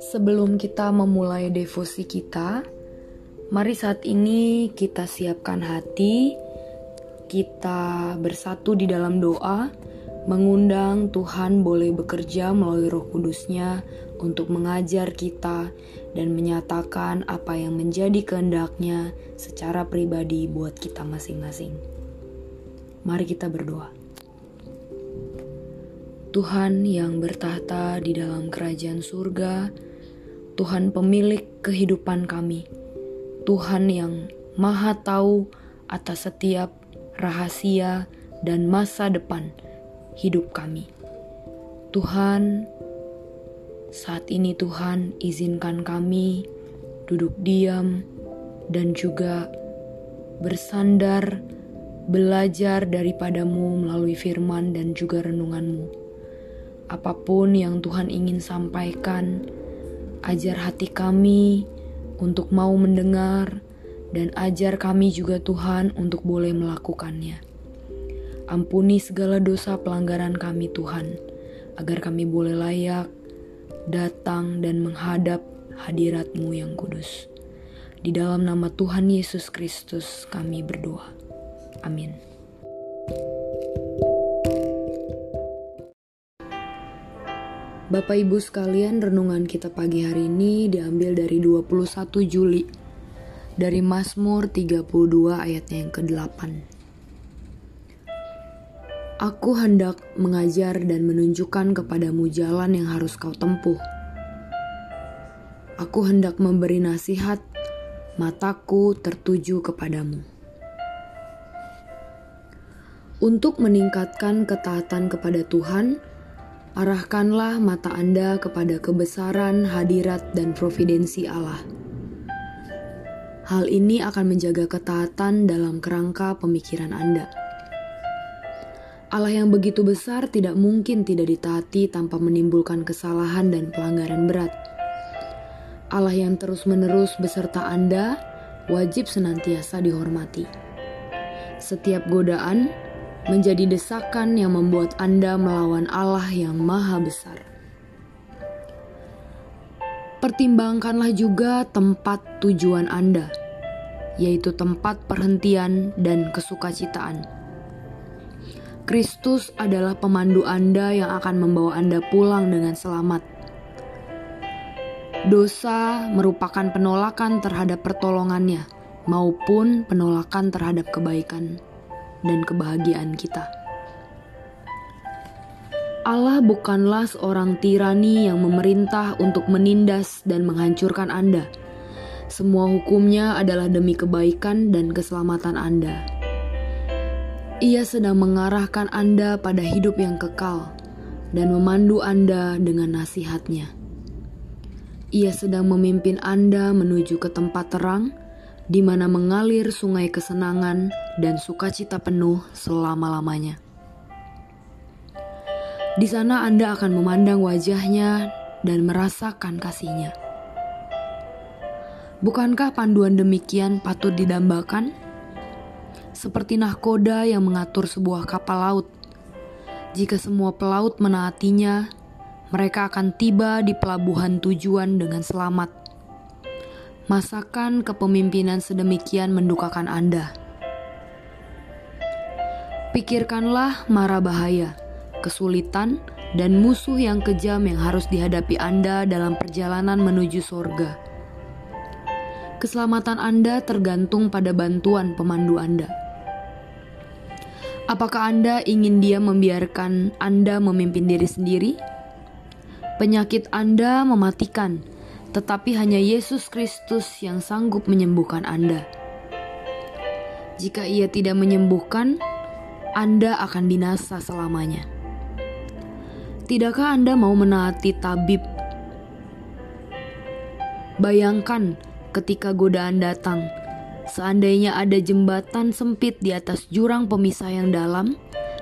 Sebelum kita memulai devosi kita, mari saat ini kita siapkan hati, kita bersatu di dalam doa, mengundang Tuhan boleh bekerja melalui roh kudusnya untuk mengajar kita dan menyatakan apa yang menjadi kehendaknya secara pribadi buat kita masing-masing. Mari kita berdoa. Tuhan yang bertahta di dalam kerajaan surga, Tuhan pemilik kehidupan kami, Tuhan yang Maha Tahu atas setiap rahasia dan masa depan hidup kami. Tuhan, saat ini Tuhan izinkan kami duduk diam dan juga bersandar belajar daripadamu melalui firman dan juga renunganmu. Apa pun yang Tuhan ingin sampaikan, Ajar hati kami untuk mau mendengar, dan ajar kami juga Tuhan untuk boleh melakukannya. Ampuni segala dosa pelanggaran kami Tuhan, agar kami boleh layak datang dan menghadap hadiratmu yang kudus. Di dalam nama Tuhan Yesus Kristus kami berdoa. Amin. Bapak Ibu sekalian, renungan kita pagi hari ini diambil dari 21 Juli dari Mazmur 32 ayatnya yang ke-8. Aku hendak mengajar dan menunjukkan kepadamu jalan yang harus kau tempuh. Aku hendak memberi nasihat, mataku tertuju kepadamu. Untuk meningkatkan ketaatan kepada Tuhan, Arahkanlah mata Anda kepada kebesaran, hadirat, dan providensi Allah. Hal ini akan menjaga ketaatan dalam kerangka pemikiran Anda. Allah yang begitu besar tidak mungkin tidak ditaati tanpa menimbulkan kesalahan dan pelanggaran berat. Allah yang terus-menerus beserta Anda wajib senantiasa dihormati. Setiap godaan, menjadi desakan yang membuat Anda melawan Allah yang Maha Besar. Pertimbangkanlah juga tempat tujuan Anda, yaitu tempat perhentian dan kesukacitaan. Kristus adalah pemandu Anda yang akan membawa Anda pulang dengan selamat. Dosa merupakan penolakan terhadap pertolongannya maupun penolakan terhadap kebaikan dan kebahagiaan kita. Allah bukanlah seorang tirani yang memerintah untuk menindas dan menghancurkan Anda. Semua hukumnya adalah demi kebaikan dan keselamatan Anda. Ia sedang mengarahkan Anda pada hidup yang kekal dan memandu Anda dengan nasihatnya. Ia sedang memimpin Anda menuju ke tempat terang di mana mengalir sungai kesenangan dan sukacita penuh selama-lamanya. Di sana Anda akan memandang wajahnya dan merasakan kasihnya. Bukankah panduan demikian patut didambakan? Seperti nahkoda yang mengatur sebuah kapal laut. Jika semua pelaut menaatinya, mereka akan tiba di pelabuhan tujuan dengan selamat Masakan kepemimpinan sedemikian mendukakan Anda. Pikirkanlah mara bahaya, kesulitan, dan musuh yang kejam yang harus dihadapi Anda dalam perjalanan menuju sorga. Keselamatan Anda tergantung pada bantuan pemandu Anda. Apakah Anda ingin dia membiarkan Anda memimpin diri sendiri? Penyakit Anda mematikan tetapi hanya Yesus Kristus yang sanggup menyembuhkan Anda. Jika Ia tidak menyembuhkan, Anda akan binasa selamanya. Tidakkah Anda mau menaati tabib? Bayangkan ketika godaan datang, seandainya ada jembatan sempit di atas jurang pemisah yang dalam,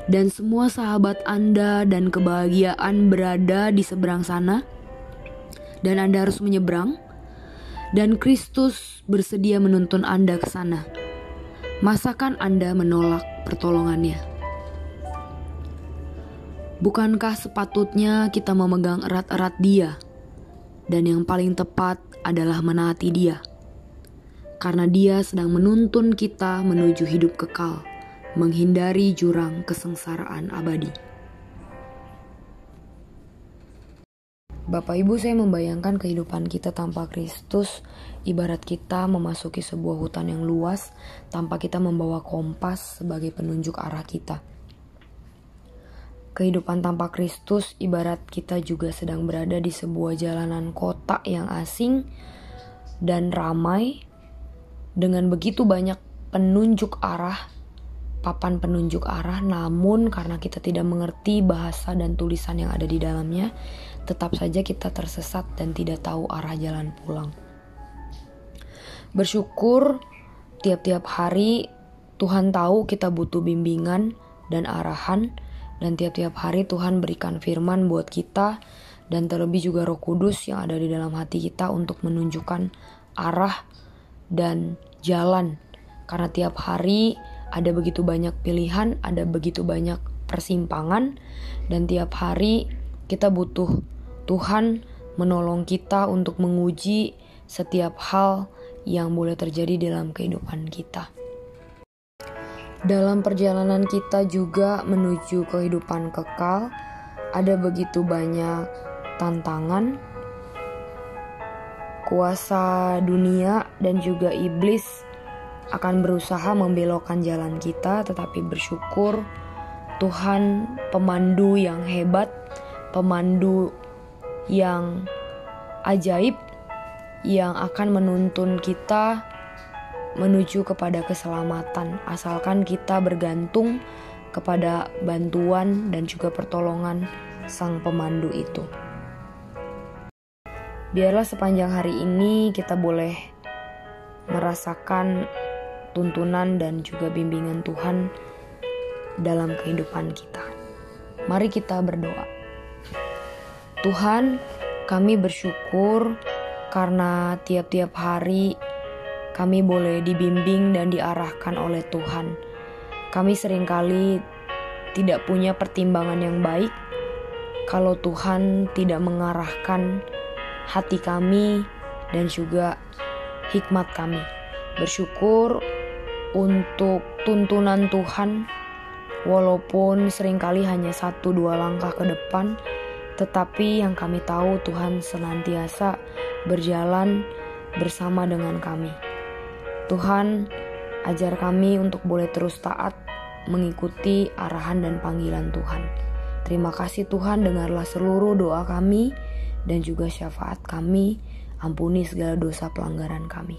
dan semua sahabat Anda dan kebahagiaan berada di seberang sana dan Anda harus menyeberang, dan Kristus bersedia menuntun Anda ke sana. Masakan Anda menolak pertolongannya? Bukankah sepatutnya kita memegang erat-erat Dia dan yang paling tepat adalah menaati Dia, karena Dia sedang menuntun kita menuju hidup kekal, menghindari jurang kesengsaraan abadi. Bapak Ibu, saya membayangkan kehidupan kita tanpa Kristus, ibarat kita memasuki sebuah hutan yang luas tanpa kita membawa kompas sebagai penunjuk arah kita. Kehidupan tanpa Kristus ibarat kita juga sedang berada di sebuah jalanan kota yang asing dan ramai dengan begitu banyak penunjuk arah, papan penunjuk arah, namun karena kita tidak mengerti bahasa dan tulisan yang ada di dalamnya, tetap saja kita tersesat dan tidak tahu arah jalan pulang. Bersyukur tiap-tiap hari Tuhan tahu kita butuh bimbingan dan arahan dan tiap-tiap hari Tuhan berikan firman buat kita dan terlebih juga Roh Kudus yang ada di dalam hati kita untuk menunjukkan arah dan jalan. Karena tiap hari ada begitu banyak pilihan, ada begitu banyak persimpangan dan tiap hari kita butuh Tuhan menolong kita untuk menguji setiap hal yang boleh terjadi dalam kehidupan kita. Dalam perjalanan kita juga menuju kehidupan kekal, ada begitu banyak tantangan, kuasa dunia, dan juga iblis akan berusaha membelokkan jalan kita, tetapi bersyukur Tuhan, pemandu yang hebat, pemandu yang ajaib, yang akan menuntun kita menuju kepada keselamatan, asalkan kita bergantung kepada bantuan dan juga pertolongan Sang Pemandu itu. Biarlah sepanjang hari ini kita boleh merasakan tuntunan dan juga bimbingan Tuhan dalam kehidupan kita. Mari kita berdoa. Tuhan, kami bersyukur karena tiap-tiap hari kami boleh dibimbing dan diarahkan oleh Tuhan. Kami sering kali tidak punya pertimbangan yang baik kalau Tuhan tidak mengarahkan hati kami dan juga hikmat kami. Bersyukur untuk tuntunan Tuhan walaupun sering kali hanya satu dua langkah ke depan tetapi yang kami tahu Tuhan senantiasa berjalan bersama dengan kami. Tuhan, ajar kami untuk boleh terus taat mengikuti arahan dan panggilan Tuhan. Terima kasih Tuhan, dengarlah seluruh doa kami dan juga syafaat kami. Ampuni segala dosa pelanggaran kami.